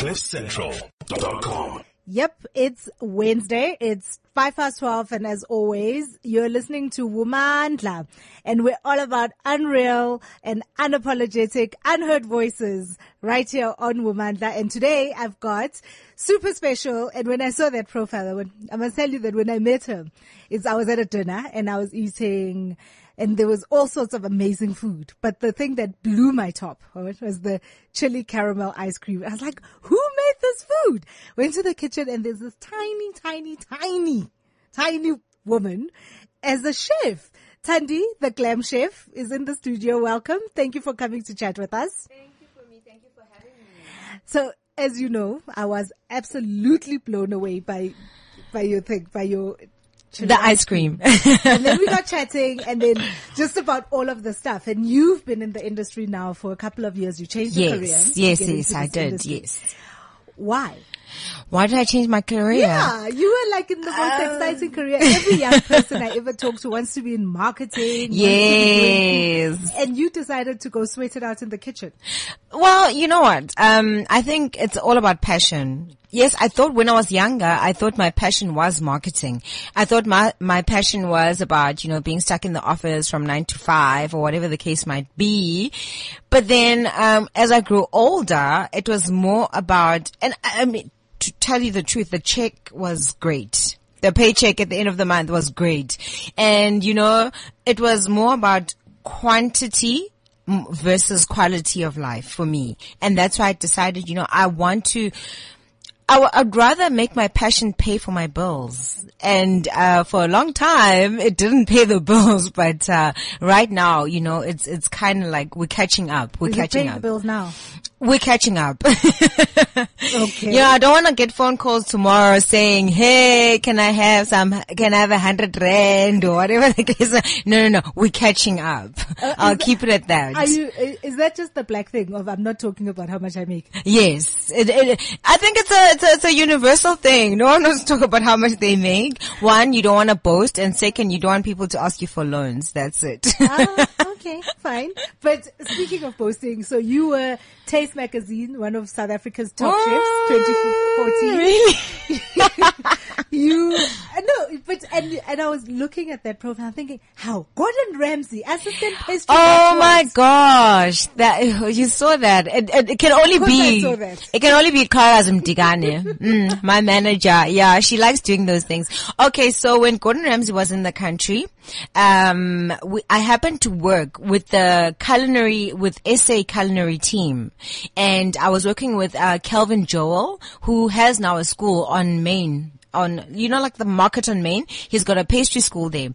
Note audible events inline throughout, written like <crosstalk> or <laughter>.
CliffCentral.com. Yep, it's Wednesday. It's five past 12. And as always, you're listening to Womandla and we're all about unreal and unapologetic, unheard voices right here on Womandla. And today I've got super special. And when I saw that profile, I must tell you that when I met her, it's, I was at a dinner and I was eating and there was all sorts of amazing food. But the thing that blew my top oh, right, was the chili caramel ice cream. I was like, who made this food? Went to the kitchen and there's this tiny, tiny, tiny, tiny woman as a chef. Tandy, the glam chef, is in the studio. Welcome. Thank you for coming to chat with us. Thank you for me. Thank you for having me. So, as you know, I was absolutely blown away by, by your thing, by your the ice cream. and then we <laughs> got chatting and then just about all of the stuff. And you've been in the industry now for a couple of years. You changed your career. Yes, yes, yes, I did. Industry. Yes. Why? Why did I change my career? Yeah, you were like in the most um, exciting career. Every young <laughs> person I ever talked to wants to be in marketing. Yes. And you decided to go sweat it out in the kitchen. Well, you know what? Um, I think it's all about passion. Yes, I thought when I was younger, I thought my passion was marketing. I thought my, my passion was about, you know, being stuck in the office from nine to five or whatever the case might be. But then, um, as I grew older, it was more about, and I mean, to tell you the truth, the check was great. The paycheck at the end of the month was great. And, you know, it was more about quantity versus quality of life for me. And that's why I decided, you know, I want to, I w- I'd rather make my passion pay for my bills. And, uh, for a long time, it didn't pay the <laughs> bills, but, uh, right now, you know, it's, it's kind of like we're catching up. We're Is catching up. the bills now? We're catching up. <laughs> okay. Yeah, I don't want to get phone calls tomorrow saying, "Hey, can I have some? Can I have a hundred rand or whatever the <laughs> case?" No, no, no. We're catching up. Uh, I'll keep that, it at that. Are you? Is that just the black thing of I'm not talking about how much I make? Yes, it, it, I think it's a, it's a it's a universal thing. No one wants to talk about how much they make. One, you don't want to boast, and second, you don't want people to ask you for loans. That's it. Ah, <laughs> okay, fine. But speaking of boasting, so you were Taste Magazine, one of South Africa's top oh, chefs, 2014. Really? <laughs> you, no, but, and, and I was looking at that profile thinking, how? Gordon Ramsay, assistant pastry Oh my gosh. That, you saw that. It, it, it can only be, it can only be Kara Mdigane, <laughs> mm, my manager. Yeah, she likes doing those things. Okay, so when Gordon Ramsay was in the country, um, we, I happened to work with the culinary, with SA culinary team. And I was working with, uh, Kelvin Joel, who has now a school on Main on, you know, like the market on Main. He's got a pastry school there.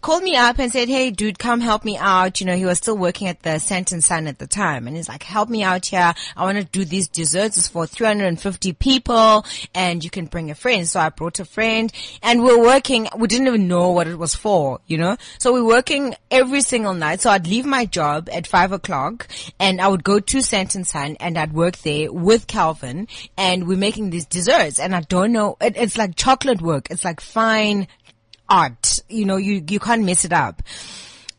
Called me up and said, Hey dude, come help me out. You know, he was still working at the Southern Sun at the time. And he's like, help me out here. I want to do these desserts. It's for 350 people and you can bring a friend. So I brought a friend and we're working. We didn't even know what it was for, you know? So we're working every single night. So I'd leave my job at five o'clock and I would go to Southern Sun and I'd work there with Calvin and we're making these desserts and I don't know, it, it's like chocolate work. It's like fine art. You know, you, you can't mess it up.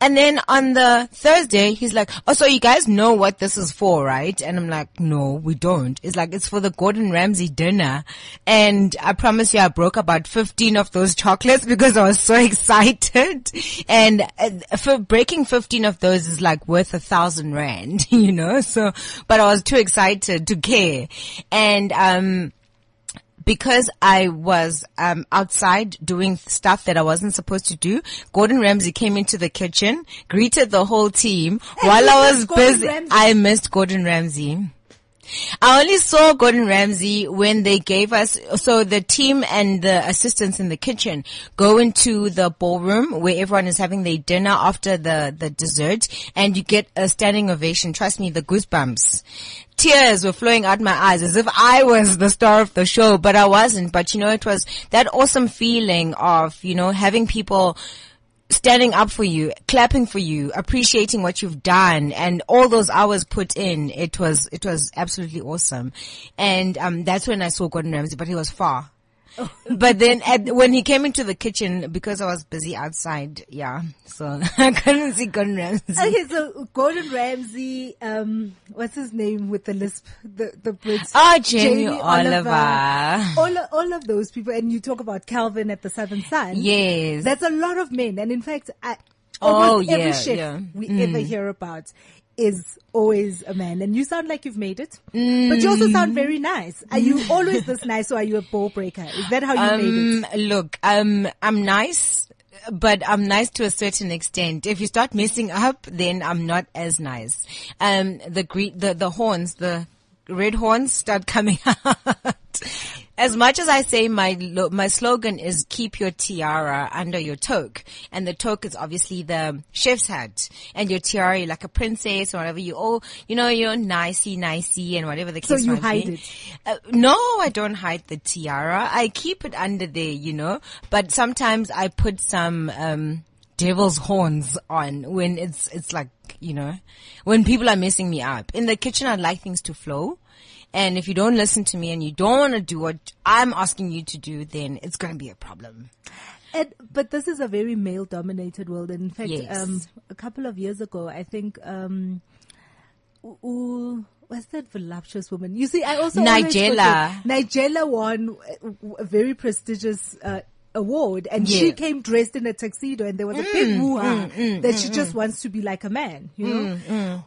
And then on the Thursday, he's like, oh, so you guys know what this is for, right? And I'm like, no, we don't. It's like, it's for the Gordon Ramsay dinner. And I promise you, I broke about 15 of those chocolates <laughs> because I was so excited. And uh, for breaking 15 of those is like worth a thousand rand, <laughs> you know? So, but I was too excited to care. And, um, because I was um, outside doing stuff that I wasn't supposed to do, Gordon Ramsay came into the kitchen, greeted the whole team and while I was busy. Ramsay. I missed Gordon Ramsay. I only saw Gordon Ramsay when they gave us, so the team and the assistants in the kitchen go into the ballroom where everyone is having their dinner after the, the dessert and you get a standing ovation. Trust me, the goosebumps. Tears were flowing out my eyes as if I was the star of the show, but I wasn't. But you know, it was that awesome feeling of, you know, having people standing up for you, clapping for you, appreciating what you've done and all those hours put in. It was, it was absolutely awesome. And, um, that's when I saw Gordon Ramsay, but he was far. But then at, when he came into the kitchen, because I was busy outside, yeah, so <laughs> I couldn't see Gordon Ramsay. Okay, so Gordon Ramsay, um, what's his name with the lisp, the the Brits? Oh, Jamie, Jamie Oliver. Oliver. All all of those people, and you talk about Calvin at the Southern Sun. Yes, that's a lot of men, and in fact, I, almost oh, every chef yeah. we mm. ever hear about is always a man and you sound like you've made it mm. but you also sound very nice are you always this nice or are you a ball breaker is that how you um, made it look um i'm nice but I'm nice to a certain extent. If you start messing up, then I'm not as nice. Um, the gre- the, the horns, the red horns start coming <laughs> out as much as I say my my slogan is keep your tiara under your toque, and the toque is obviously the chef's hat, and your tiara like a princess or whatever. You all you know you're nicey nicey and whatever the case. So you hide be. it? Uh, no, I don't hide the tiara. I keep it under there, you know. But sometimes I put some. um devil's horns on when it's it's like you know when people are messing me up in the kitchen i like things to flow and if you don't listen to me and you don't want to do what I'm asking you to do, then it's going to be a problem. And, but this is a very male dominated world. And in fact, yes. um, a couple of years ago, I think, um, ooh, what's that voluptuous woman? You see, I also Nigella. Nigella won a very prestigious uh, award, and yeah. she came dressed in a tuxedo, and there was a mm, big woo mm, mm, that she mm, just mm. wants to be like a man. You know.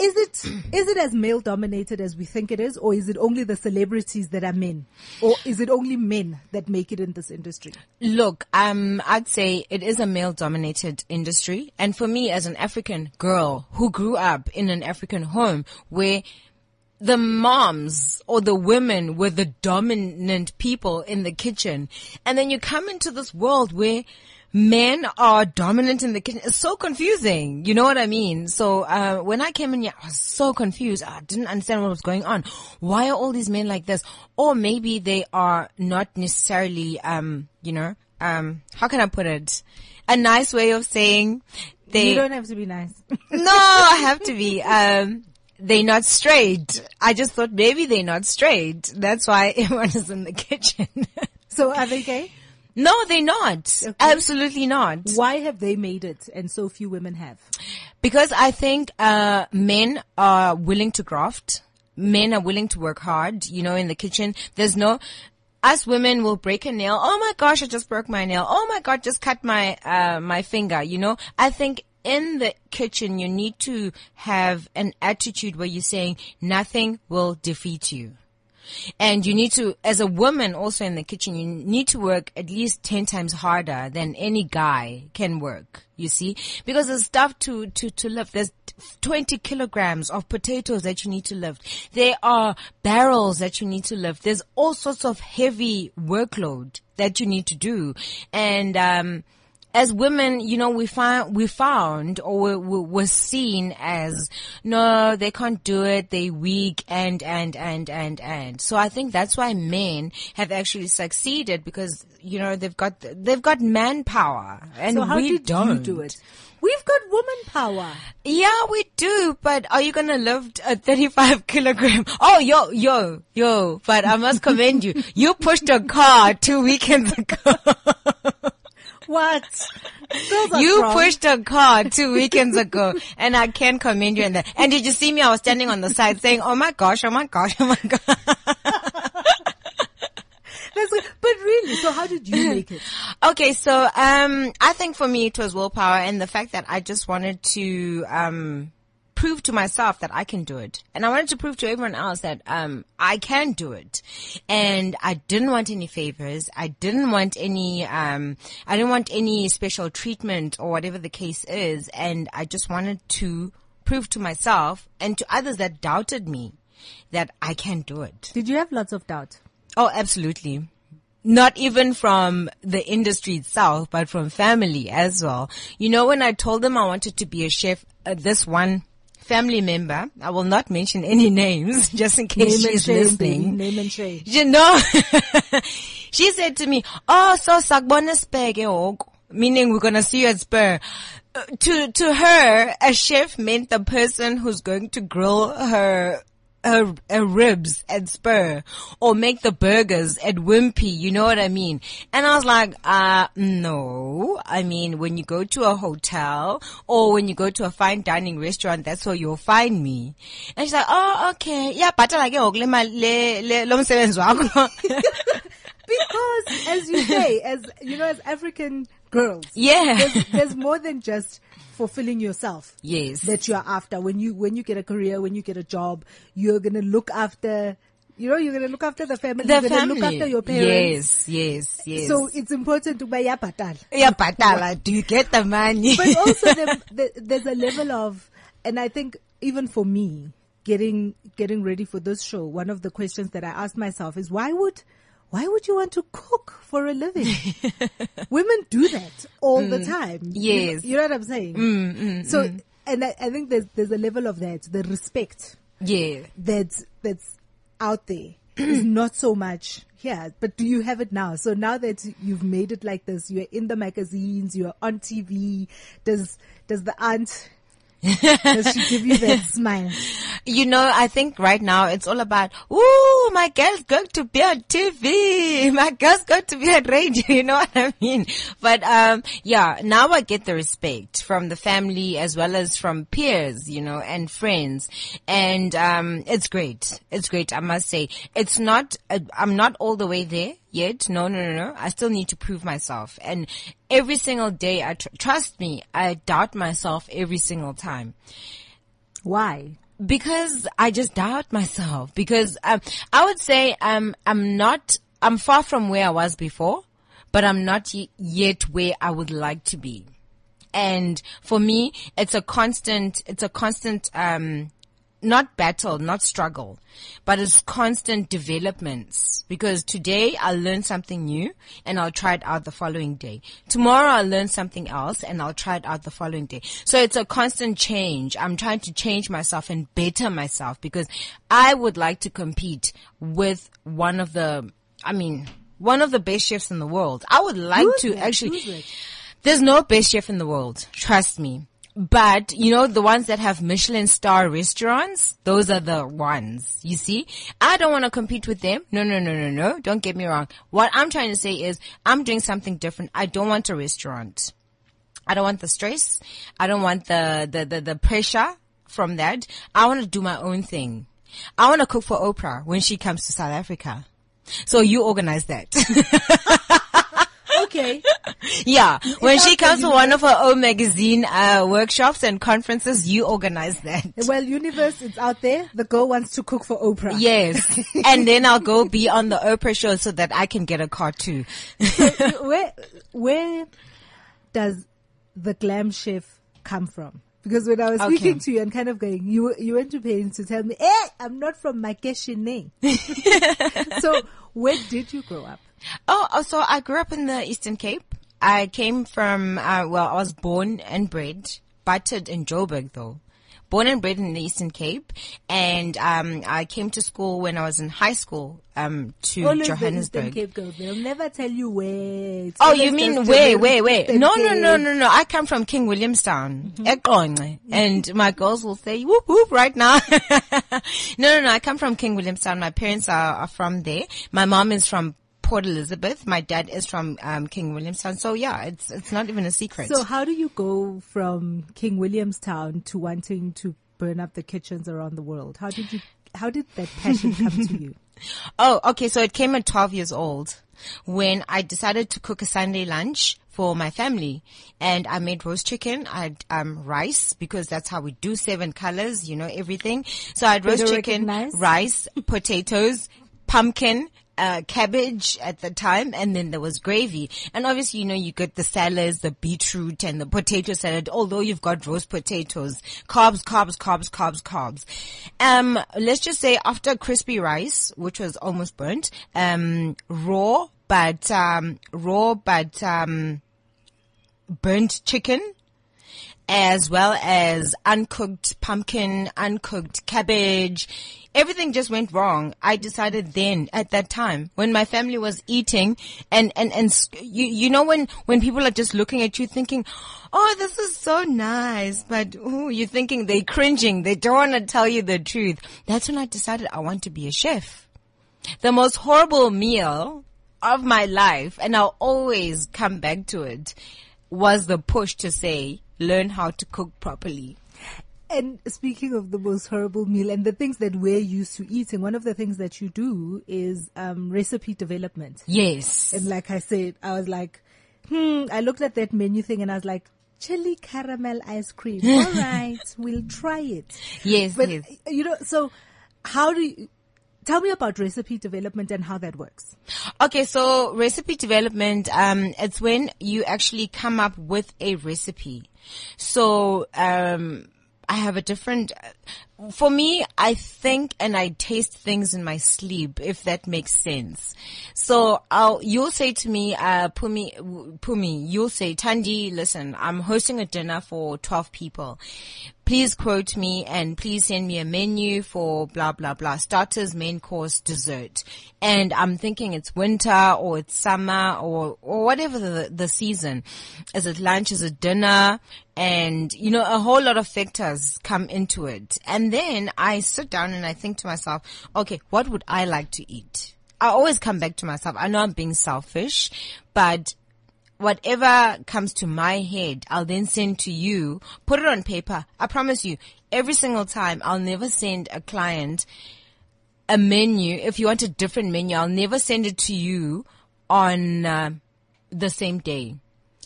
Is it is it as male dominated as we think it is, or is it only the celebrities that are men, or is it only men that make it in this industry? Look, um, I'd say it is a male dominated industry, and for me as an African girl who grew up in an African home where the moms or the women were the dominant people in the kitchen, and then you come into this world where men are dominant in the kitchen. It's so confusing. You know what I mean? So, uh, when I came in here, I was so confused. I didn't understand what was going on. Why are all these men like this? Or maybe they are not necessarily, um, you know, um, how can I put it? A nice way of saying they. You don't have to be nice. <laughs> no, I have to be. Um, they're not straight. I just thought maybe they're not straight. That's why <laughs> everyone is in the kitchen. so are they gay? No, they're not. Okay. Absolutely not. Why have they made it and so few women have? Because I think uh, men are willing to graft. Men are willing to work hard, you know, in the kitchen. There's no, us women will break a nail. Oh my gosh, I just broke my nail. Oh my god, just cut my, uh, my finger, you know. I think in the kitchen, you need to have an attitude where you're saying nothing will defeat you. And you need to, as a woman also in the kitchen, you need to work at least 10 times harder than any guy can work. You see? Because there's stuff to, to, to lift. There's 20 kilograms of potatoes that you need to lift. There are barrels that you need to lift. There's all sorts of heavy workload that you need to do. And, um, as women, you know, we find, we found or we, were seen as, no, they can't do it. They weak and, and, and, and, and. So I think that's why men have actually succeeded because, you know, they've got, they've got manpower and so how we don't. You do it? We've got woman power. Yeah, we do, but are you gonna lift a 35 kilogram? Oh, yo, yo, yo, but I must commend you. You pushed a car two weekends ago. <laughs> What? You pushed a car two weekends ago and I can't commend you in that. And did you see me? I was standing on the side saying, oh my gosh, oh my gosh, oh my gosh. <laughs> But really, so how did you make it? okay, so um, I think for me it was willpower and the fact that I just wanted to um, prove to myself that I can do it. And I wanted to prove to everyone else that, um, I can do it. And I didn't want any favors. I didn't want any, um, I didn't want any special treatment or whatever the case is. And I just wanted to prove to myself and to others that doubted me that I can do it. Did you have lots of doubt? Oh, absolutely not even from the industry itself, but from family as well. You know, when I told them I wanted to be a chef, uh, this one family member, I will not mention any names <laughs> just in case Name she's shame, listening. Name and shame. You know, <laughs> she said to me, oh, so sakbona spege meaning we're going to see you at Spur. Uh, to, to her, a chef meant the person who's going to grill her her, her ribs at Spur or make the burgers at Wimpy. You know what I mean? And I was like, uh, no. I mean, when you go to a hotel or when you go to a fine dining restaurant, that's where you'll find me. And she's like, oh, okay. Yeah, but I like, <laughs> because as you say, as you know, as African girls, yeah, there's, there's more than just fulfilling yourself. Yes. That you are after. When you, when you get a career, when you get a job, you're going to look after you know, you're going to look after the family. The you're going to look after your parents. Yes, yes, yes. So it's important to buy yapatal. Yapatal. Do you get the money? but also <laughs> the, the, there's a level of, and I think even for me, getting, getting ready for this show, one of the questions that I asked myself is why would, why would you want to cook for a living? <laughs> Women do that all mm. the time. Yes. You, you, know what I'm saying? Mm, mm, so, mm. and I, I, think there's, there's a level of that, the respect. Yeah. That's, that's out there <clears throat> is not so much here, but do you have it now? So now that you've made it like this, you're in the magazines, you're on TV, does, does the aunt does she give you that <laughs> smile? You know, I think right now it's all about, ooh, my girl's going to be on TV. <laughs> My girl's going to be on radio. <laughs> You know what I mean? But, um, yeah, now I get the respect from the family as well as from peers, you know, and friends. And, um, it's great. It's great. I must say it's not, uh, I'm not all the way there yet. No, no, no, no. I still need to prove myself. And every single day, I tr- trust me, I doubt myself every single time. Why? Because I just doubt myself. Because um, I would say um, I'm not. I'm far from where I was before, but I'm not y- yet where I would like to be. And for me, it's a constant. It's a constant. Um, not battle, not struggle, but it's constant developments. Because today I'll learn something new and I'll try it out the following day. Tomorrow I'll learn something else and I'll try it out the following day. So it's a constant change. I'm trying to change myself and better myself because I would like to compete with one of the, I mean, one of the best chefs in the world. I would like Who's to that? actually, there's no best chef in the world. Trust me. But, you know, the ones that have Michelin star restaurants, those are the ones, you see? I don't want to compete with them. No, no, no, no, no. Don't get me wrong. What I'm trying to say is I'm doing something different. I don't want a restaurant. I don't want the stress. I don't want the, the, the, the pressure from that. I want to do my own thing. I want to cook for Oprah when she comes to South Africa. So you organize that. <laughs> okay. <laughs> Yeah. When she comes to one of her own magazine uh, workshops and conferences, you organize that. Well, universe, it's out there. The girl wants to cook for Oprah. Yes. <laughs> and then I'll go be on the Oprah show so that I can get a car too. so, <laughs> where, where does the glam chef come from? Because when I was okay. speaking to you and kind of going, you you went to pains to tell me, "Eh, I'm not from Makeshine." so, where did you grow up? Oh, oh, so I grew up in the Eastern Cape. I came from, uh, well, I was born and bred, buttered in Joburg though. Born and bred in the Eastern Cape, and um, I came to school when I was in high school um, to Always Johannesburg. The Eastern Cape girls, they'll never tell you where. Oh, you mean where, where, where? No, no, no, no, no. I come from King Williamstown, mm-hmm. and my girls will say whoop whoop right now. <laughs> no, no, no. I come from King Williamstown. My parents are, are from there. My mom is from Port Elizabeth. My dad is from um, King Williamstown. So yeah, it's it's not even a secret. So how do you go from King Williamstown to wanting to burn up the kitchens around the world? How did you how did that passion come to you? <laughs> Oh, okay. So it came at 12 years old when I decided to cook a Sunday lunch for my family and I made roast chicken. I had um, rice because that's how we do seven colors, you know, everything. So I had roast chicken, recognize? rice, potatoes, pumpkin, uh, cabbage at the time, and then there was gravy. And obviously, you know, you get the salads, the beetroot, and the potato salad. Although you've got roast potatoes, carbs, carbs, carbs, carbs, carbs. Um, let's just say after crispy rice, which was almost burnt, um, raw, but um, raw, but um, burnt chicken as well as uncooked pumpkin, uncooked cabbage, everything just went wrong. I decided then at that time when my family was eating and, and, and you, you know, when, when people are just looking at you thinking, Oh, this is so nice. But ooh, you're thinking they're cringing. They don't want to tell you the truth. That's when I decided I want to be a chef. The most horrible meal of my life, and I'll always come back to it, was the push to say, learn how to cook properly. And speaking of the most horrible meal and the things that we're used to eating, one of the things that you do is um, recipe development. Yes. And like I said, I was like, hmm, I looked at that menu thing and I was like, chili caramel ice cream. <laughs> All right, we'll try it. Yes, but yes. you know, so how do you, tell me about recipe development and how that works. Okay, so recipe development, um, it's when you actually come up with a recipe. So, um, I have a different, for me, I think and I taste things in my sleep, if that makes sense. So I'll, you'll say to me, uh, Pumi, Pumi, you'll say, Tandi, listen, I'm hosting a dinner for 12 people please quote me and please send me a menu for blah, blah, blah. Starters, main course, dessert. And I'm thinking it's winter or it's summer or, or whatever the, the season. Is it lunch? Is it dinner? And, you know, a whole lot of factors come into it. And then I sit down and I think to myself, okay, what would I like to eat? I always come back to myself. I know I'm being selfish, but whatever comes to my head, I'll then send to you. Put it on paper. I promise you, every single time, I'll never send a client a menu. If you want a different menu, I'll never send it to you on uh, the same day.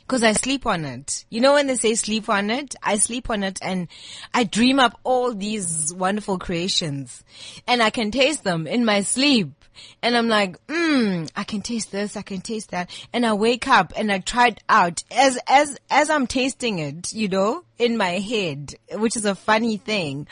Cause I sleep on it. You know when they say sleep on it? I sleep on it and I dream up all these wonderful creations and I can taste them in my sleep. And I'm like, mmm, I can taste this, I can taste that. And I wake up and I try it out as, as, as I'm tasting it, you know, in my head, which is a funny thing.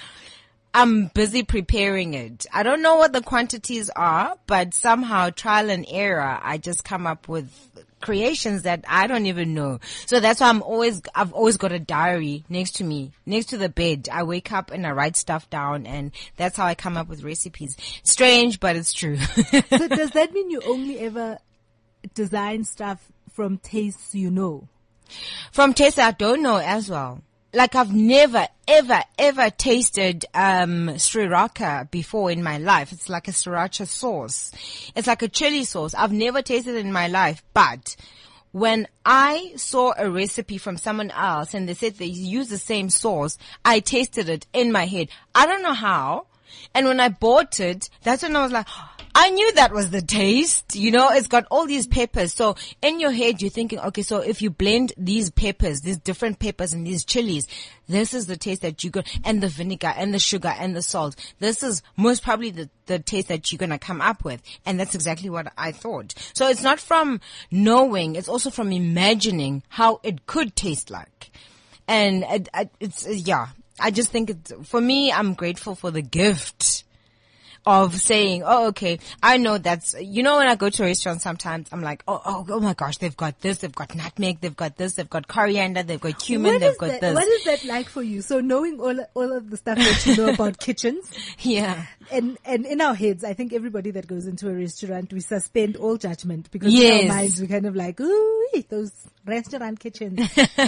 I'm busy preparing it. I don't know what the quantities are, but somehow trial and error, I just come up with creations that I don't even know. So that's why I'm always, I've always got a diary next to me, next to the bed. I wake up and I write stuff down and that's how I come up with recipes. Strange, but it's true. so <laughs> does that mean you only ever design stuff from tastes you know? From tastes I don't know as well like I've never, ever, ever tasted, um, sriracha before in my life. It's like a sriracha sauce. It's like a chili sauce. I've never tasted it in my life, but when I saw a recipe from someone else and they said they use the same sauce, I tasted it in my head. I don't know how. And when I bought it, that's when I was like, I knew that was the taste. You know, it's got all these peppers. So in your head, you're thinking, okay, so if you blend these peppers, these different peppers and these chilies, this is the taste that you got, and the vinegar and the sugar and the salt. This is most probably the, the taste that you're going to come up with. And that's exactly what I thought. So it's not from knowing, it's also from imagining how it could taste like. And it, it's, yeah, I just think it's, for me, I'm grateful for the gift of saying, oh, okay, I know that's, you know, when I go to a restaurant sometimes, I'm like, oh, oh, oh my gosh, they've got this, they've got nutmeg, they've got this, they've got coriander, they've got cumin, what they've got that, this. What is that like for you? So knowing all, all of the stuff that you know <laughs> about kitchens. Yeah. And, and in our heads, I think everybody that goes into a restaurant, we suspend all judgment because yes. in our minds, we kind of like, ooh, those restaurant kitchens.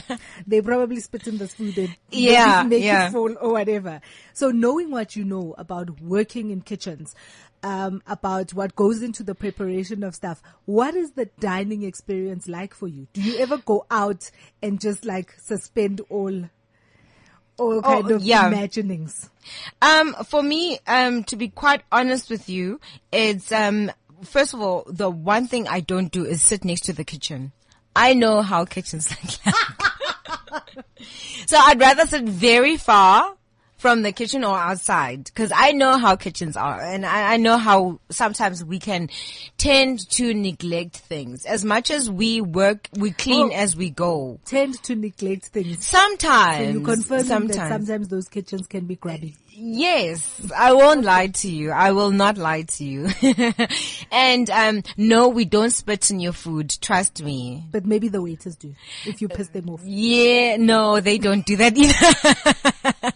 <laughs> they probably spit in the food and <laughs> yeah, make yeah. it fall or whatever. So knowing what you know about working in kitchens, um, about what goes into the preparation of stuff, what is the dining experience like for you? Do you ever go out and just like suspend all all kind oh, of yeah. imaginings? Um, for me, um, to be quite honest with you, it's, um, first of all, the one thing I don't do is sit next to the kitchen. I know how kitchens <laughs> like. so I'd rather sit very far from the kitchen or outside because I know how kitchens are and I, I, know how sometimes we can tend to neglect things as much as we work, we clean oh, as we go. Tend to neglect things. Sometimes. So you confirm sometimes. that sometimes those kitchens can be grubby. Yes, I won't lie to you. I will not lie to you. <laughs> and um, no, we don't spit in your food. Trust me. But maybe the waiters do if you piss them off. Yeah, no, they don't do that either. <laughs>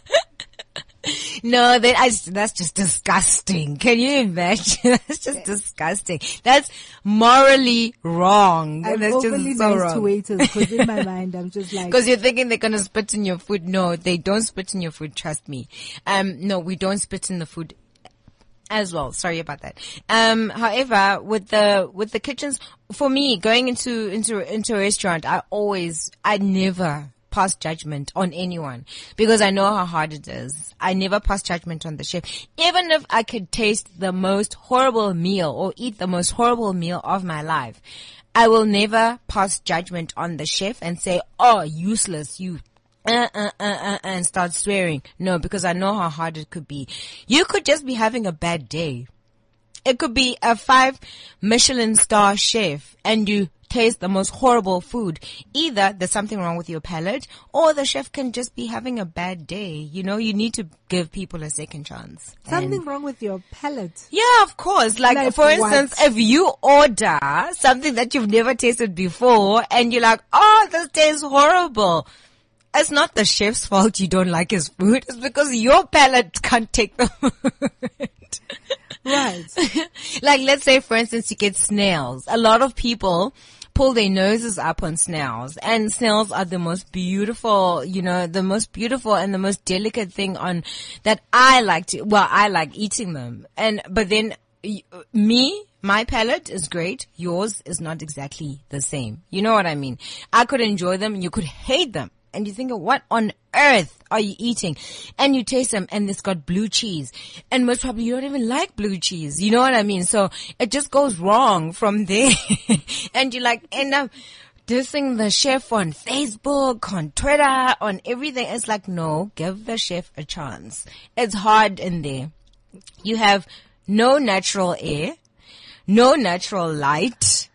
no, that I, that's just disgusting. Can you imagine? <laughs> that's just disgusting. That's morally wrong. I'm that's overly just so nice wrong. to waiters because in my <laughs> mind I'm just like Because you're thinking they're gonna spit in your food. No, they don't spit in your food. Trust me. Um, no, we don't spit in the food as well. Sorry about that. Um, however, with the with the kitchens, for me, going into into into a restaurant, I always, I never pass judgment on anyone because I know how hard it is. I never pass judgment on the chef, even if I could taste the most horrible meal or eat the most horrible meal of my life. I will never pass judgment on the chef and say, "Oh, useless, you uh, uh, uh, uh, and start swearing. No, because I know how hard it could be. You could just be having a bad day. It could be a five Michelin star chef and you taste the most horrible food. Either there's something wrong with your palate or the chef can just be having a bad day. You know, you need to give people a second chance. something And- wrong with your palate. yeah, of course. Like, Like for what? instance, if you order something that you've never tasted before and you're like, oh, this tastes horrible. It's not the chef's fault you don't like his food. It's because your palate can't take the <laughs> food. Right. <laughs> like, let's say, for instance, you get snails. A lot of people pull their noses up on snails and snails are the most beautiful, you know, the most beautiful and the most delicate thing on that I like to, well, I like eating them. And, but then me, my palate is great. Yours is not exactly the same. You know what I mean? I could enjoy them. You could hate them. And you think, what on earth are you eating? And you taste them and it's got blue cheese. And most probably you don't even like blue cheese. You know what I mean? So it just goes wrong from there. <laughs> and you like end up dissing the chef on Facebook, on Twitter, on everything. It's like, no, give the chef a chance. It's hard in there. You have no natural air, no natural light.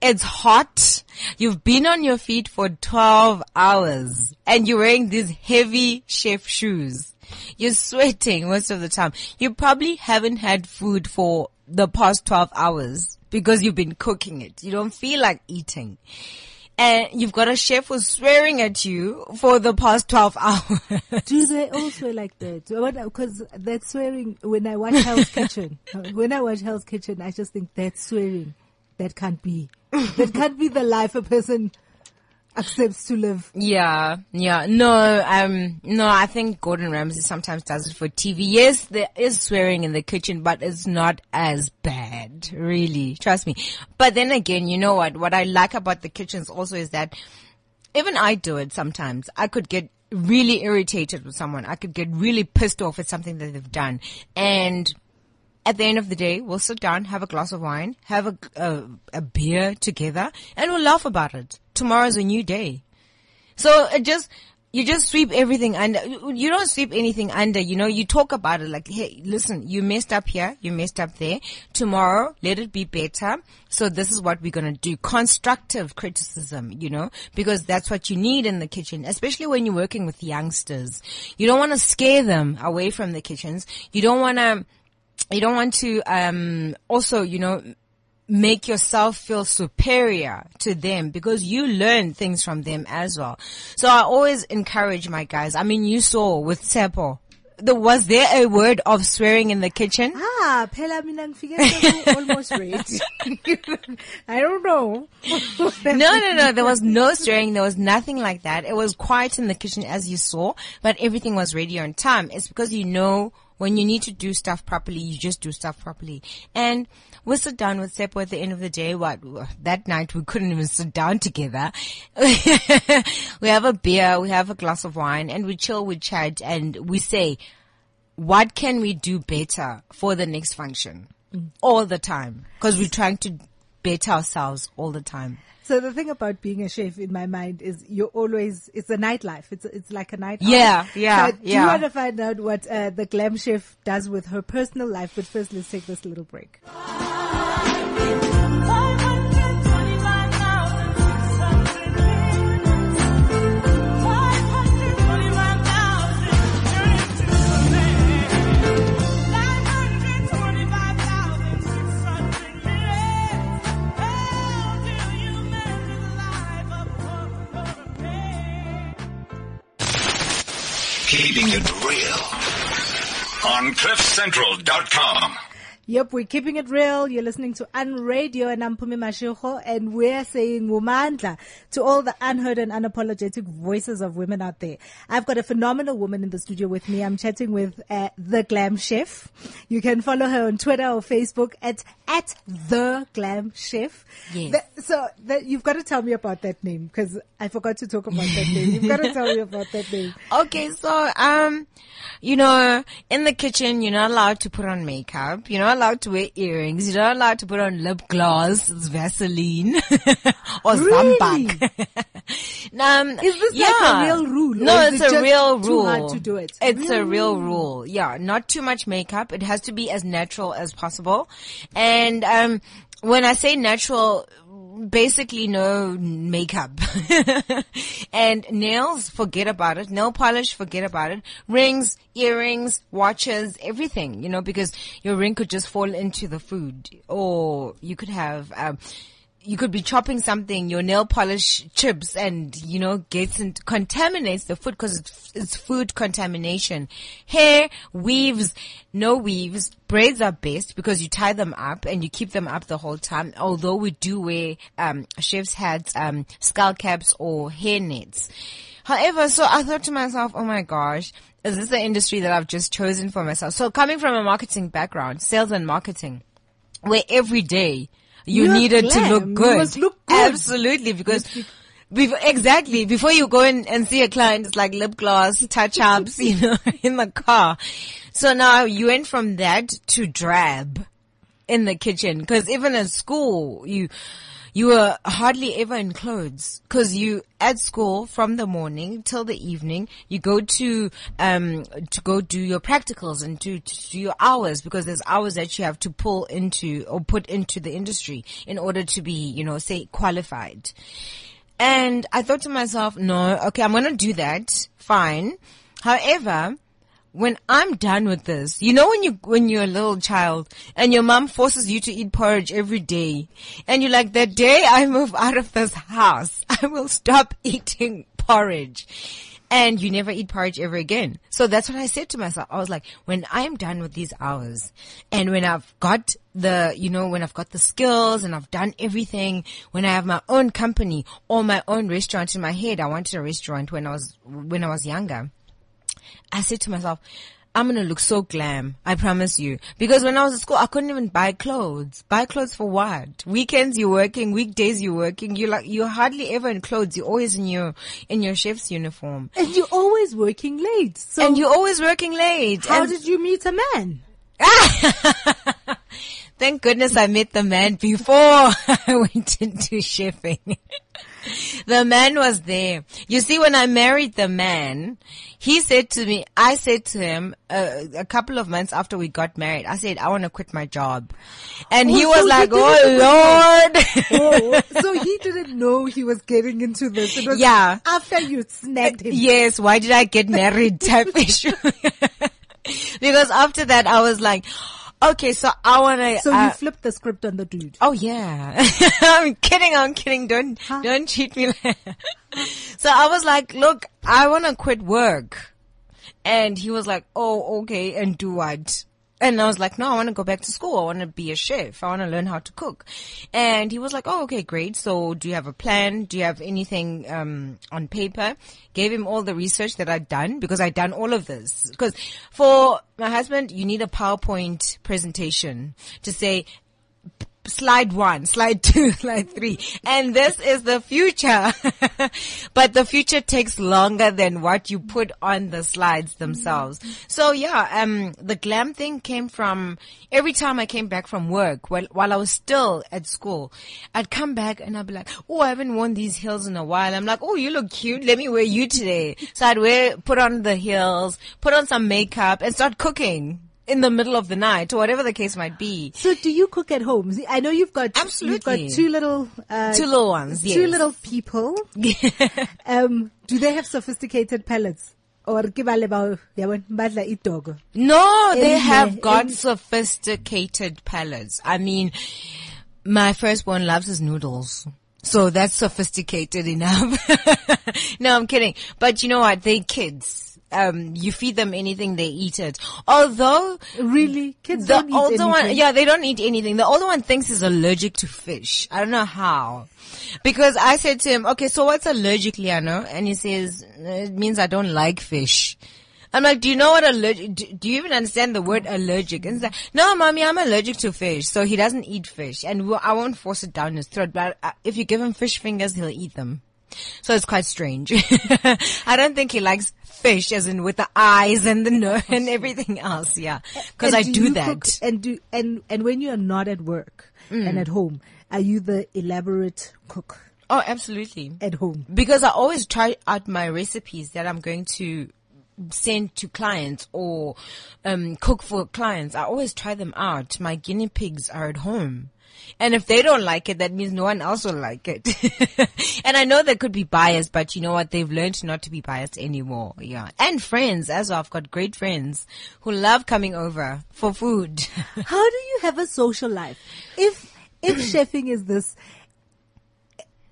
It's hot. You've been on your feet for 12 hours and you're wearing these heavy chef shoes. You're sweating most of the time. You probably haven't had food for the past 12 hours because you've been cooking it. You don't feel like eating. And you've got a chef who's swearing at you for the past 12 <laughs> hours. Do they also like that? Because that's swearing. When I watch Hell's Kitchen, <laughs> when I watch Hell's Kitchen, I just think that's swearing. That can't be. <laughs> That can't be the life a person accepts to live. Yeah, yeah. No, um, no, I think Gordon Ramsay sometimes does it for TV. Yes, there is swearing in the kitchen, but it's not as bad, really. Trust me. But then again, you know what? What I like about the kitchens also is that even I do it sometimes. I could get really irritated with someone. I could get really pissed off at something that they've done. And at the end of the day, we'll sit down, have a glass of wine, have a, a, a beer together, and we'll laugh about it. Tomorrow's a new day. So it just, you just sweep everything under. You don't sweep anything under, you know, you talk about it like, hey, listen, you messed up here, you messed up there. Tomorrow, let it be better. So this is what we're gonna do. Constructive criticism, you know, because that's what you need in the kitchen, especially when you're working with youngsters. You don't wanna scare them away from the kitchens. You don't wanna, you don't want to um also you know make yourself feel superior to them because you learn things from them as well so i always encourage my guys i mean you saw with Sepo the, was there a word of swearing in the kitchen Ah, phela mina <laughs> almost ready. I don't know. <laughs> no, no, no. There was no swearing. There was nothing like that. It was quiet in the kitchen as you saw, but everything was ready on time. It's because you know when you need to do stuff properly, you just do stuff properly. And we sit down with Sepo at the end of the day. What that night we couldn't even sit down together. <laughs> we have a beer, we have a glass of wine, and we chill, we chat, and we say, what can we do better for the next function? Mm. All the time. Cause we're trying to better ourselves all the time. So the thing about being a chef in my mind is you're always, it's a nightlife. It's, it's like a night Yeah, yeah, So do you want to find out what uh, the glam chef does with her personal life? But first, let's take this little break. Keeping it real on cliffcentral.com. Yep, we're keeping it real. You're listening to Unradio and I'm Pumi Mashiko and we're saying Womandla to all the unheard and unapologetic voices of women out there. I've got a phenomenal woman in the studio with me. I'm chatting with uh, the Glam Chef. You can follow her on Twitter or Facebook at at the Glam Chef. Yes. The, so the, you've got to tell me about that name because I forgot to talk about that name. You've got to tell me about that name. <laughs> Okay, so um, you know, in the kitchen, you're not allowed to put on makeup. You're not allowed to wear earrings. You're not allowed to put on lip gloss, Vaseline, <laughs> or Really? <laughs> Um, Is this yeah. like a real rule? No, it's it a real too rule. hard to do it? It's a real rule. Yeah, not too much makeup. It has to be as natural as possible. And um, when I say natural, basically no makeup. <laughs> and nails, forget about it. Nail polish, forget about it. Rings, earrings, watches, everything, you know, because your ring could just fall into the food. Or you could have, um, you could be chopping something, your nail polish chips and, you know, gets and contaminates the food because it's, it's food contamination. Hair, weaves, no weaves, braids are best because you tie them up and you keep them up the whole time. Although we do wear, um, chef's hats, um, skull caps or hair nets. However, so I thought to myself, oh my gosh, is this the industry that I've just chosen for myself? So coming from a marketing background, sales and marketing, where every day you needed to look good. look good. Absolutely, because before, exactly before you go in and see a client, it's like lip gloss, touch ups, <laughs> you know, in the car. So now you went from that to drab in the kitchen because even at school you you were hardly ever in clothes because you at school from the morning till the evening you go to um to go do your practicals and to, to do your hours because there's hours that you have to pull into or put into the industry in order to be you know say qualified and I thought to myself, no, okay, I'm to do that. Fine. However, when I'm done with this, you know when you, when you're a little child and your mom forces you to eat porridge every day and you're like, the day I move out of this house, <laughs> I will stop eating porridge. And you never eat porridge ever again. So that's what I said to myself. I was like, when I am done with these hours and when I've got the, you know, when I've got the skills and I've done everything, when I have my own company or my own restaurant in my head, I wanted a restaurant when I was, when I was younger. I said to myself, I'm gonna look so glam. I promise you. Because when I was at school, I couldn't even buy clothes. Buy clothes for what? Weekends you're working, weekdays you're working. You're like, you're hardly ever in clothes. You're always in your, in your chef's uniform. And you're always working late. So And you're always working late. how And- did you meet a man? <laughs> Thank goodness I met the man before <laughs> I went into chefing. The man was there. You see, when I married the man, he said to me, I said to him uh, a couple of months after we got married, I said, I want to quit my job. And he Oh, was so like, he oh Lord. <laughs> Oh, so he didn't know he was getting into this. It was Yeah. after you snagged him. yes, why did I get married type issue? <laughs> because after that I was like, okay, so I want to, So you uh, flipped the script on the dude. Oh yeah. <laughs> I'm kidding, I'm kidding. Don't, don't cheat me. <laughs> so I was like, look, I want to quit work. And he was like, oh, okay. And do what? And I was like, no, I want to go back to school. I want to be a chef. I want to learn how to cook. And he was like, oh, okay, great. So do you have a plan? Do you have anything, um, on paper? Gave him all the research that I'd done because I'd done all of this. Because for my husband, you need a PowerPoint presentation to say, slide one, slide <laughs> two, slide three. And this is the future. <laughs> but the future takes longer than what you put on the slides themselves. So yeah, um, the glam thing came from every time I came back from work while, while I was still at school, I'd come back and I'd be like, Oh, I haven't worn these heels in a while. I'm like, Oh, you look cute. Let me wear you today. So I'd wear, put on the heels, put on some makeup and start cooking. In the middle of the night, or whatever the case might be. So do you cook at home? I know you've got Absolutely. You've got two little uh, Two little ones, two little people. <laughs> um, do they have sophisticated palates? Or ke ba le ba- yabona, badla itogo? No, they have got sophisticated palates. I mean, my firstborn loves his noodles. So that's sophisticated <laughs> enough. no, I'm kidding. But you know what? They kids. Um, you feed them anything, they eat it. Although, really, kids the don't eat older one, yeah, they don't eat anything. The older one thinks he's allergic to fish. I don't know how. Because I said to him, okay, so what's allergic, Liano? And he says, it means I don't like fish. I'm like, do you know what allergic, do, do you even understand the word allergic? And he's like, no, mommy, I'm allergic to fish. So he doesn't eat fish and we'll, I won't force it down his throat, but uh, if you give him fish fingers, he'll eat them. So it's quite strange. <laughs> I don't think he likes fish as in with the eyes and the <laughs> nose and everything else. Yeah. Cause And I do you that. cook- and do and and when you are not at work Mm. and at home, are you the elaborate cook Oh, absolutely. at home? because I always try out my recipes that I'm going to send to clients or um, cook for clients. I always try them out. My guinea pigs are at home. And if they don't like it, that means no one else will like it. <laughs> and I know they could be biased, but you know what? They've learned not to be biased anymore. Yeah. And friends as well. I've got great friends who love coming over for food. <laughs> How do you have a social life? If if <clears throat> chefing is this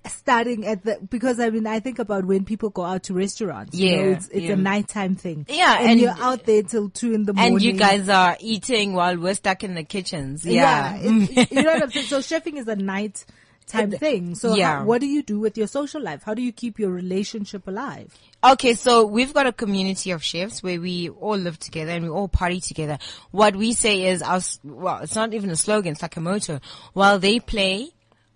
starting at the because I mean I think about when people go out to restaurants. you know, Yeah, it's it's yeah. a nighttime thing. Yeah, and, and- you're out there till two in the morning. and you guys are eating while we're stuck in the kitchens. yeah, Yeah. <laughs> it- you know what I'm saying. So chefing is a night time thing. So Yeah. how, what do you do with your social life? How do you keep your relationship alive? Okay, so we've got a community of chefs where we all live together and we all party together. What we say is our, well, it's not even a slogan, it's like a motto. While they play,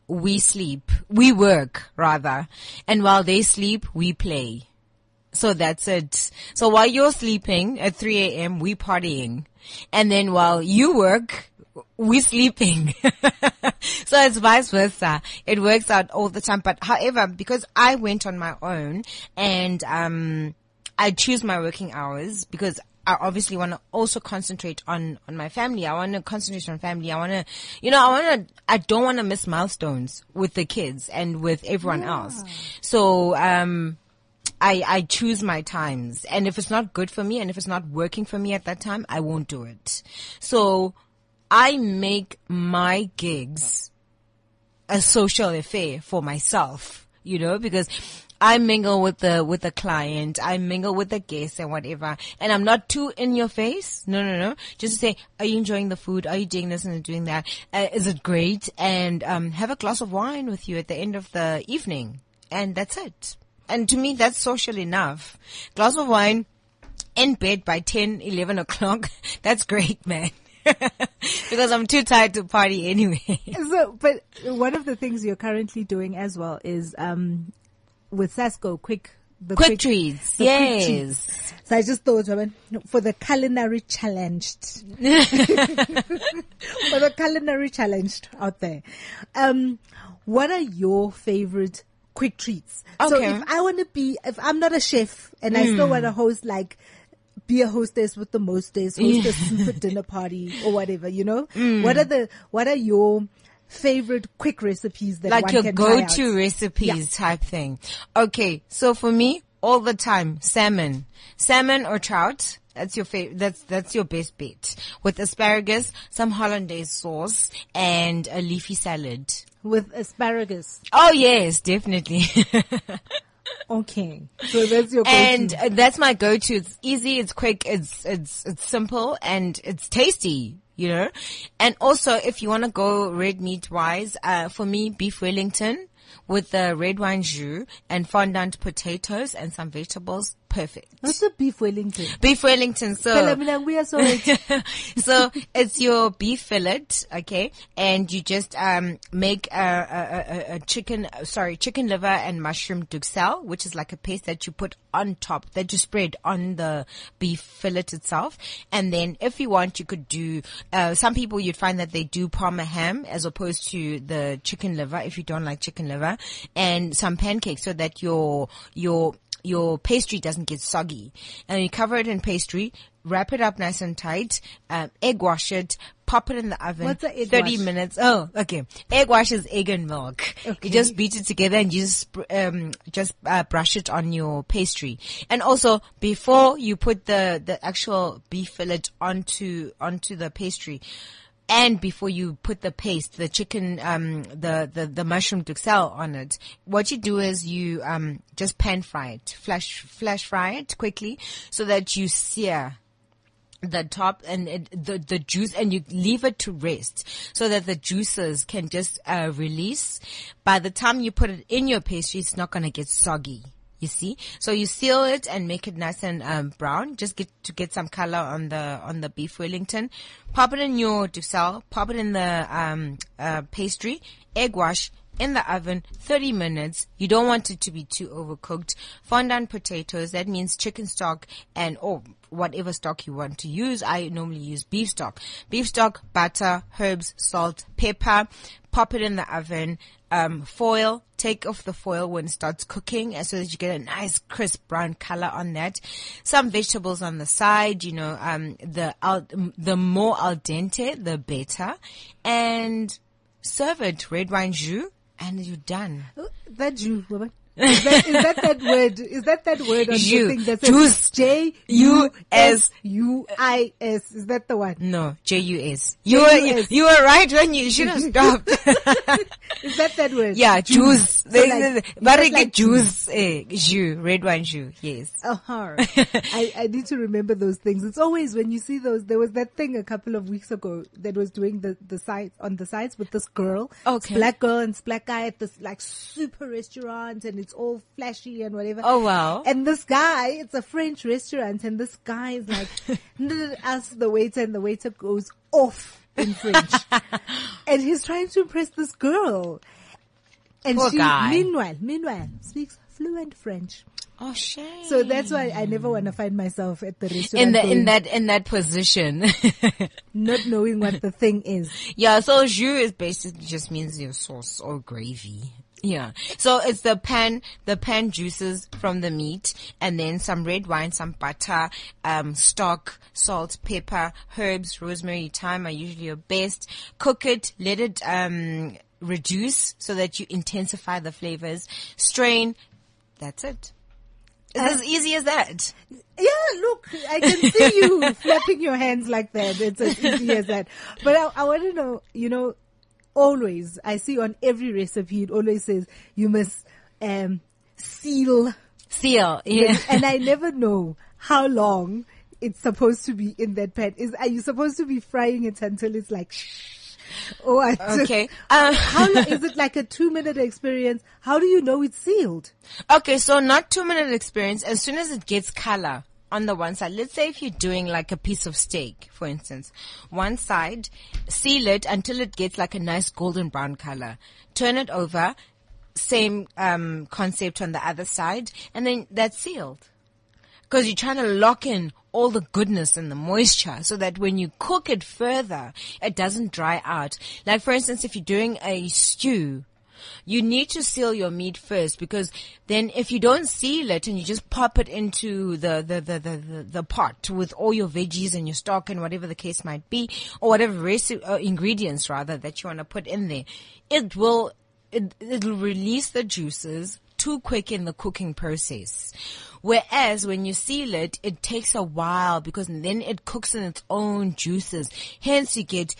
we sleep. We work, rather. And while they sleep, we play. So that's it. So while you're sleeping at 3 a.m., we partying. And then while you work, we sleeping. <laughs> so it's vice versa. It works out all the time. But however, because I went on my own and, um, I choose my working hours because I obviously want to also concentrate on, on my family. I want to concentrate on family. I want to, you know, I want to, I don't want to miss milestones with the kids and with everyone else. So, um, I, I choose my times and if it's not good for me and if it's not working for me at that time, I won't do it. So I make my gigs a social affair for myself, you know, because I mingle with the, with the client, I mingle with the guests and whatever, and I'm not too in your face. No, no, no. Just to say, are you enjoying the food? Are you doing this and doing that? Uh, is it great? And, um, have a glass of wine with you at the end of the evening. And that's it. And to me, that's social enough. Glass of wine, in bed by 10, 11 o'clock. <laughs> That's great, man. <laughs> because I'm too tired to party anyway. So, but one of the things you're currently doing as well is um with Sasko quick the Quick treats, the quick yes. treats. So I just thought, I mean, for the culinary challenged, <laughs> <laughs> for the culinary challenged out there, um, what are your favorite quick treats? So Okay. if I want to be, if I'm not a chef and I still want to host like be a hostess with the mostess, host a super dinner party or whatever, you know? What are the, what are your favorite quick recipes that like your can try out? go-to recipes type thing. Okay, so for me, all the time, salmon, salmon or trout. That's your favorite. That's that's your best bet with asparagus, some hollandaise sauce, and a leafy salad. with asparagus. Oh yes, definitely. <laughs> Okay. So that's your go-to. and uh, that's my go-to. It's easy, it's quick, it's it's it's simple, and it's tasty. You know, and also if you want to go red meat wise, uh, for me, beef Wellington with the red wine jus and fondant potatoes and some vegetables, perfect. What's a beef Wellington? Beef Wellington, so Phela mina ngibuya Soweto. <laughs> so it's your beef fillet, okay, and you just um make a, a, a, a chicken, sorry, chicken liver and mushroom duxelle, which is like a paste that you put on top, that you spread on the beef fillet itself, and then if you want, you could do. Uh, some people you'd find that they do parma ham as opposed to the chicken liver if you don't like chicken liver, and some pancakes so that your your your pastry doesn't get soggy. And you cover it in pastry, wrap it up nice and tight, um, egg wash it, pop it in the oven. What's a egg 30 wash? minutes. Oh, okay. Egg wash is egg and milk. Okay. You just beat it together and you just, um, just, uh, brush it on your pastry. And also, before you put the, the actual beef fillet onto, onto the pastry, and before you put the paste, the chicken, um, the, the, the mushroom duxelle on it, what you do is you, um, just pan fry it, flash, flash fry it quickly so that you sear the top and it, the the juice and you leave it to rest so that the juices can just uh, release. By the time you put it in your pastry it's not going to get soggy you see? So you seal it and make it nice and um, brown. Just get to get some color on the on the beef wellington. Pop it in your duxelle pop it in the um, uh, pastry. Egg wash in the oven 30 minutes. You don't want it to be too overcooked. Fondant potatoes, that means chicken stock and or whatever stock you want to use. I normally use beef stock. Beef stock, butter, herbs, salt, pepper. Pop it in the oven. Um, foil. Take off the foil when it starts cooking, so that you get a nice crisp brown color on that. Some vegetables on the side. You know, um, the al- the more al dente, the better. And serve it red wine jus and you're done. That you, is that, is that that <laughs> word? Is that that word on you, thing that says J U S U I S? Is that the one? No, J U S. You were you, were right when you should have stopped. <laughs> is that that word? Yeah, juice. So like, but like juice, eh, jus, red wine jus. Yes. Uh-huh. <laughs> I I need to remember those things. It's always when you see those. There was that thing a couple of weeks ago that was doing the the site on the sites with this girl, okay, black girl and black guy at this like super restaurant and it's all flashy and whatever. Oh wow. And this guy, it's a French restaurant and this guy is like, <laughs> asks the waiter and the waiter goes off in French. <laughs> and he's trying to impress this girl. And Poor she, guy. meanwhile, meanwhile, speaks fluent French. Oh shame. So that's why I never want to find myself at the restaurant. In the, in that, in that position. <laughs> not knowing what the thing is. Yeah, so jus is basically just means your sauce or gravy. Yeah. So it's the pan, the pan juices from the meat and then some red wine, some butter, um, stock, salt, pepper, herbs, rosemary, thyme are usually your best. Cook it, let it, um, reduce so that you intensify the flavors. Strain. That's it. It's as easy as that. Yeah, look, I can see you <laughs> flapping your hands like that. It's as easy as that. But I, I want to know, you know, always, I see on every recipe, it always says you must, um, seal. Seal, yeah. And I never know how long it's supposed to be in that pan. Is, are you supposed to be frying it until it's like, shh? Oh, I okay. <laughs> Uh, how is <laughs> it like a two minute experience? How do you know it's sealed? Okay, so not two minute experience. As soon as it gets color on the one side, let's say if you're doing like a piece of steak, for instance, one side, seal it until it gets like a nice golden brown color. Turn it over, same um, concept on the other side, and then that's sealed. Because you're trying to lock in all the goodness and the moisture so that when you cook it further, it doesn't dry out. Like for instance, if you're doing a stew, you need to seal your meat first because then if you don't seal it and you just pop it into the, the, the, the, the, the pot with all your veggies and your stock and whatever the case might be, or whatever uh, ingredients rather that you want to put in there, it will, it, it'll release the juices too quick in the cooking process. Whereas when you seal it, it takes a while because then it cooks in its own juices. Hence you get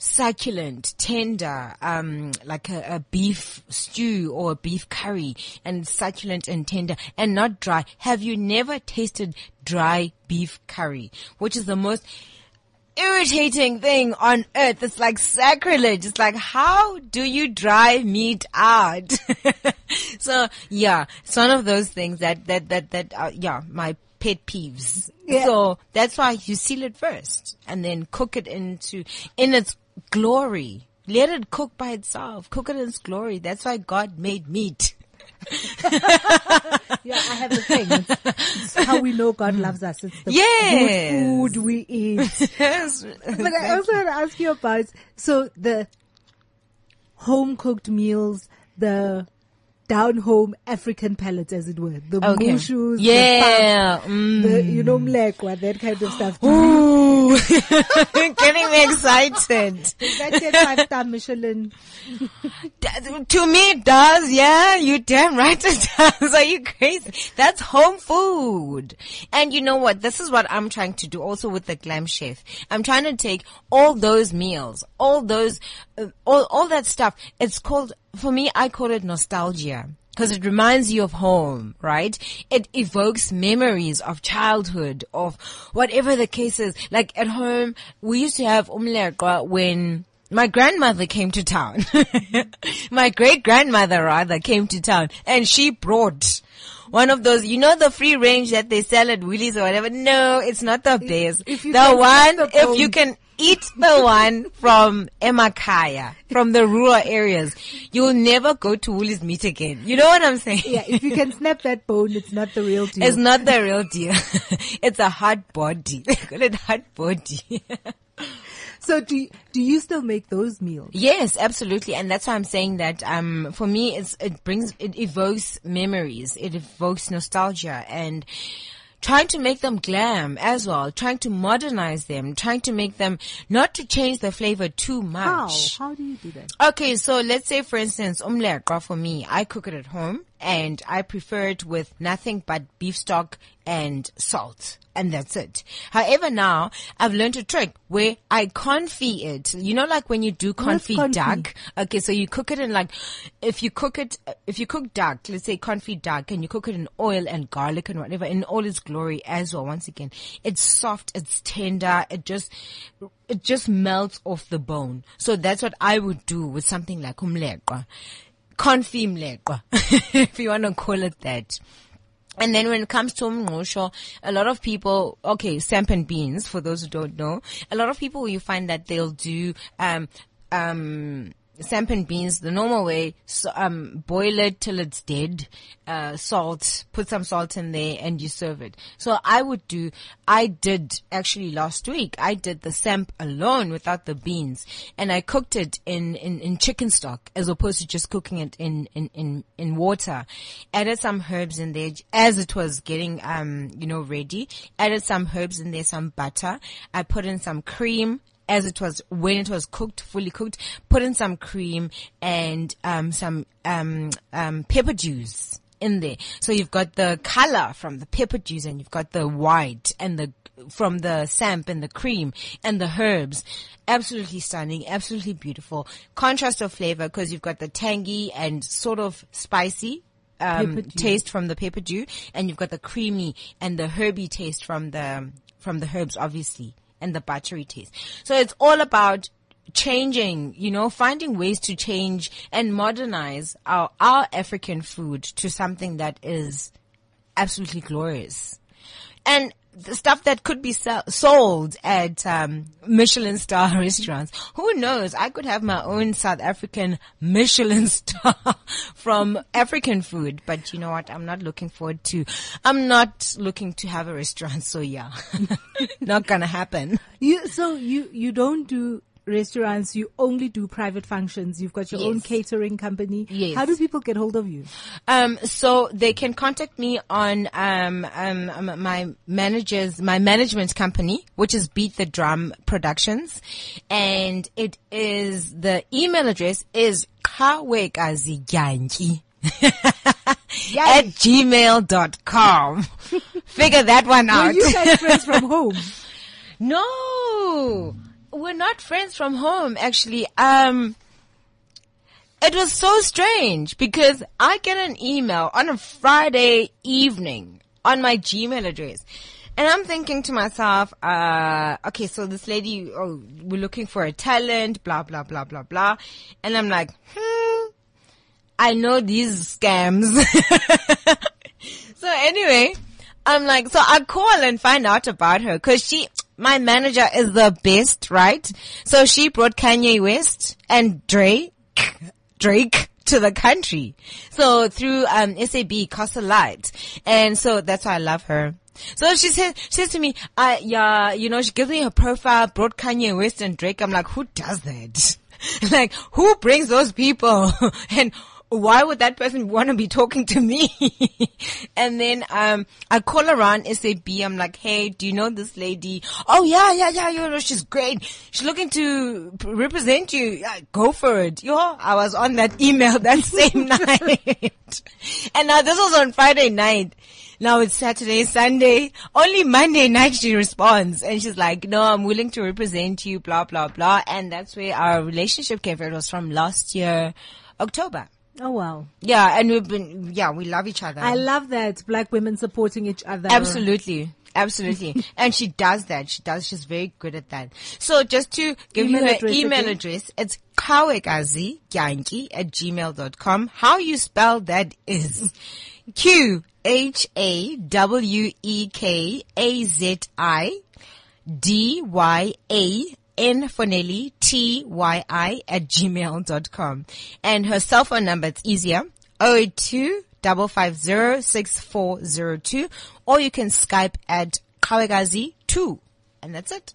succulent, tender, um, like a, a, beef stew or a beef curry and succulent and tender and not dry. Have you never tasted dry beef curry? Which is the most irritating thing on earth. It's like sacrilege. It's like, how do you dry meat out? <laughs> so yeah, it's one of those things that, that, that, that, uh, yeah, my pet peeves. Yeah. So that's why you seal it first and then cook it into, in its glory. Let it cook by itself. Cook it in its glory. That's why God made meat. <laughs> yeah, I have a thing. It's, it's, how we know God loves us. It's the yes. food we eat. <laughs> yes. <laughs> But I also want to ask you about, so the home cooked meals, the down home African palettes, as it were. The okay. mushus, yeah, the, mm. the you know mlekwa, that kind of stuff. Ooh, <laughs> getting me excited. Is that five star Michelin? <laughs> to me, it does. Yeah, you damn right it does. <laughs> Are you crazy? That's home food. And you know what? This is what I'm trying to do also with the glam chef. I'm trying to take all those meals, all those, uh, all all that stuff. It's called for me. I call it nostalgia because it reminds you of home, right? It evokes memories of childhood, of whatever the case is. Like at home, we used to have umleqwa when my grandmother came to town. <laughs> my great grandmother rather came to town and she brought one of those, you know, the free range that they sell at Woolies or whatever. No, it's not the best. If, if the one, the if you can eat the one from Emakhaya, from the rural areas, you'll never go to Woolies meat again. You know what I'm saying? Yeah, if you can snap that bone, it's not the real deal. It's not the real deal. <laughs> it's a hard body. <laughs> They call it hard body. <laughs> So do do you still make those meals? Yes, absolutely, and that's why I'm saying that. Um, for me, it's it brings it evokes memories, it evokes nostalgia, and trying to make them glam as well, trying to modernize them, trying to make them not to change the flavor too much. How? How do you do that? Okay, so let's say for instance, umleqwa for me, I cook it at home and I prefer it with nothing but beef stock and salt. And that's it. However, now I've learned a trick where I confit it. You know, like when you do confit duck. Okay, so you cook it in like, if you cook it, if you cook duck, let's say confit duck, and you cook it in oil and garlic and whatever, in all its glory as well. Once again, it's soft, it's tender, it just, it just melts off the bone. So that's what I would do with something like umleqwa confirm leqwa, <laughs> if you want to call it that. And then when it comes to umngqusho, a lot of people, okay, samp and beans, for those who don't know, a lot of people you find that they'll do, um, um, samp and beans the normal way. So, um, boil it till it's dead. Uh, salt, put some salt in there and you serve it. So I would do, I did actually last week, I did the samp alone without the beans and I cooked it in, in, in chicken stock as opposed to just cooking it in, in, in, in water. Added some herbs in there as it was getting, um, you know, ready. Added some herbs in there, some butter. I put in some cream, as it was when it was cooked, fully cooked, put in some cream and um, some um, um, pepper juice in there. So you've got the color from the pepper juice and you've got the white and the from the samp and the cream and the herbs. Absolutely stunning, absolutely beautiful. Contrast of flavor because you've got the tangy and sort of spicy um, taste from the pepper juice and you've got the creamy and the herby taste from the from the herbs obviously and the buttery taste. So it's all about changing, you know, finding ways to change and modernize our, our African food to something that is absolutely glorious. And the stuff that could be sold at um, Michelin star <laughs> restaurants. Who knows? I could have my own South African <laughs> Michelin star <laughs> from African food. But you know what? I'm not looking forward to. I'm not looking to have a restaurant. So yeah, not gonna happen. You so you you don't do restaurants, you only do private functions. You've got your yes. own catering company. Yes. How do people get hold of you? Um, so they can contact me on um, um, um, my managers, my management company, which is Beat the Drum Productions, and it is the email address is kawekaziyanki. <laughs> at gmail.com. <laughs> Figure that one out. Were you guys friends from home? <laughs> No we're not friends from home, actually. Um, it was so strange because I get an email on a Friday evening on my Gmail address. And I'm thinking to myself, uh, okay, so this lady, oh, we're looking for a talent, blah, blah, blah, blah, blah. And I'm like, hmm, I know these scams. <laughs> so anyway, I'm like, so I call and find out about her cause she, my manager is the best, right? So she brought Kanye West and Drake, Drake to the country. So through, um, SAB, Castle Lite. And so that's why I love her. So she says, she says to me, uh, yeah, you know, she gives me her profile, brought Kanye West and Drake. I'm like, who does that? <laughs> like, who brings those people? <laughs> and why would that person want to be talking to me? <laughs> and then, um, I call around SAB. I'm like, hey, do you know this lady? Oh yeah, yeah, yeah, you know, she's great. She's looking to represent you. Yeah, go for it. Yo, I was on that <laughs> email that same <laughs> night. and now this was on Friday night. Now it's Saturday, Sunday. Only Monday night she responds and she's like, no, I'm willing to represent you, blah, blah, blah. And that's where our relationship came from. It was from last year, October. Oh wow. Yeah, and we've been yeah, we love each other. I love that black women supporting each other. Absolutely. Absolutely. <laughs> and she does that. She does. She's very good at that. So just to give email you the email again. address, it's kawekazi at gmail.com. How you spell that is Q H A W E K A Z I D Y A N for Nelly, T-Y-I at gmail.com. And her cell phone number, it's easier, 082 550 or you can Skype at Kawekazi2. And that's it.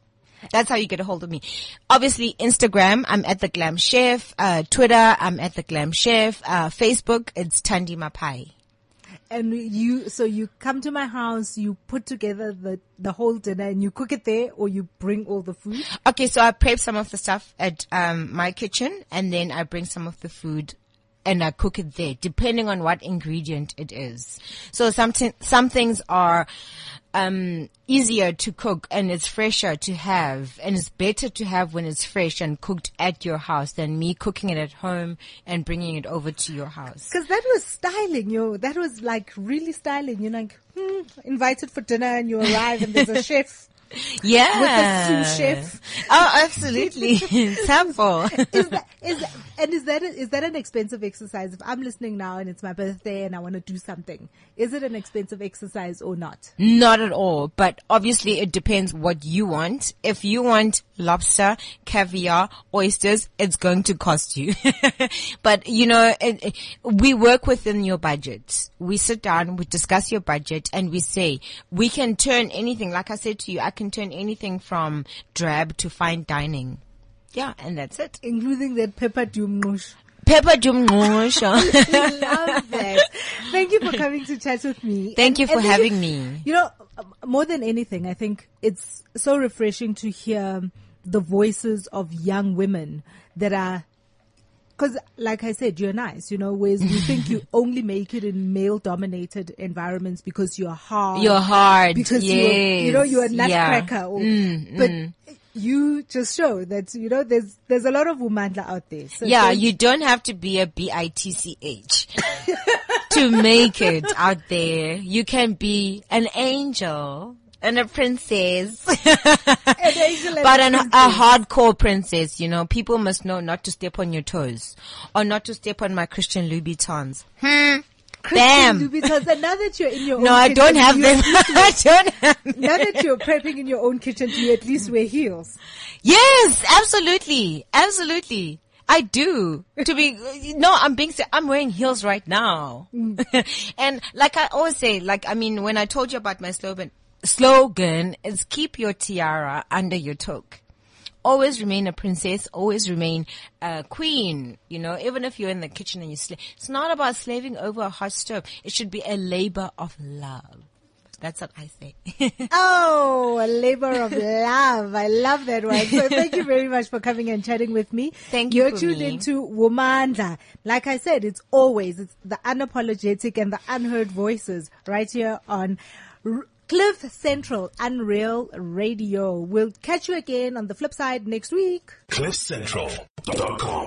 That's how you get a hold of me. Obviously, Instagram, I'm at the Glam Chef. Uh, Twitter, I'm at the Glam Chef. Uh, Facebook, it's Tandi Mapai and you so you come to my house you put together the the whole dinner and you cook it there or you bring all the food? Okay so i prep some of the stuff at um, my kitchen and then i bring some of the food and I cook it there, depending on what ingredient it is. So some some things are um, easier to cook and it's fresher to have and it's better to have when it's fresh and cooked at your house than me cooking it at home and bringing it over to your house. Cause that was styling, yo. That was like really styling. You're like, hmm, invited for dinner and you arrive and there's a <laughs> chef. Yeah. With the sous chef. Oh, absolutely. <laughs> Sample. is that, is that, and is that, is that an expensive exercise? If I'm listening now and it's my birthday and I want to do something, is it an expensive exercise or not? Not at all. But obviously it depends what you want. If you want lobster, caviar, oysters, it's going to cost you. <laughs> but you know, it, it, we work within your budget. We sit down, we discuss your budget and we say, we can turn anything, like I said to you, I can turn anything from drab to fine dining. Yeah, and that's it. Including that pepper dumnush. Pepper Jumngosha. <laughs> love that. Thank you for coming to chat with me. Thank and, you for having you, me. You know, um, more than anything, I think it's so refreshing to hear the voices of young women that are because like I said, you're nice, you know, whereas you think you <laughs> only make it in male dominated environments because you're hard. You're hard. Because yes. you're, you know, you're a nutcracker. Yeah. Or, mm, but mm. you just show that, you know, there's, there's a lot of womandla out there. So yeah, you don't have to be a B-I-T-C-H <laughs> to make it out there. You can be an angel and a princess. <laughs> an but an, a hardcore princess, you know. People must know not to step on your toes or not to step on my Christian Louboutins. Hmm. Christian Bam. Louboutins. And now that you're in your <laughs> no, own I kitchen, don't have them. <laughs> I don't have. Now that you're prepping in your own kitchen, do you at least wear heels? Yes, absolutely. Absolutely. I do. To be, no, I'm being, I'm wearing heels right now. Mm. and like I always say, like, I mean, when I told you about my slogan, slogan is keep your tiara under your toque. Always remain a princess, always remain a queen, you know, even if you're in the kitchen and you slave. It's not about slaving over a hot stove. It should be a labor of love. That's what I say. <laughs> oh, a labor of love. I love that one. So thank you very much for coming and chatting with me. Thank you. You're tuned me. into Womandla. Like I said, it's always, it's the unapologetic and the unheard voices right here on Cliff Central Unreal Radio. We'll catch you again on the flip side next week. CliffCentral.com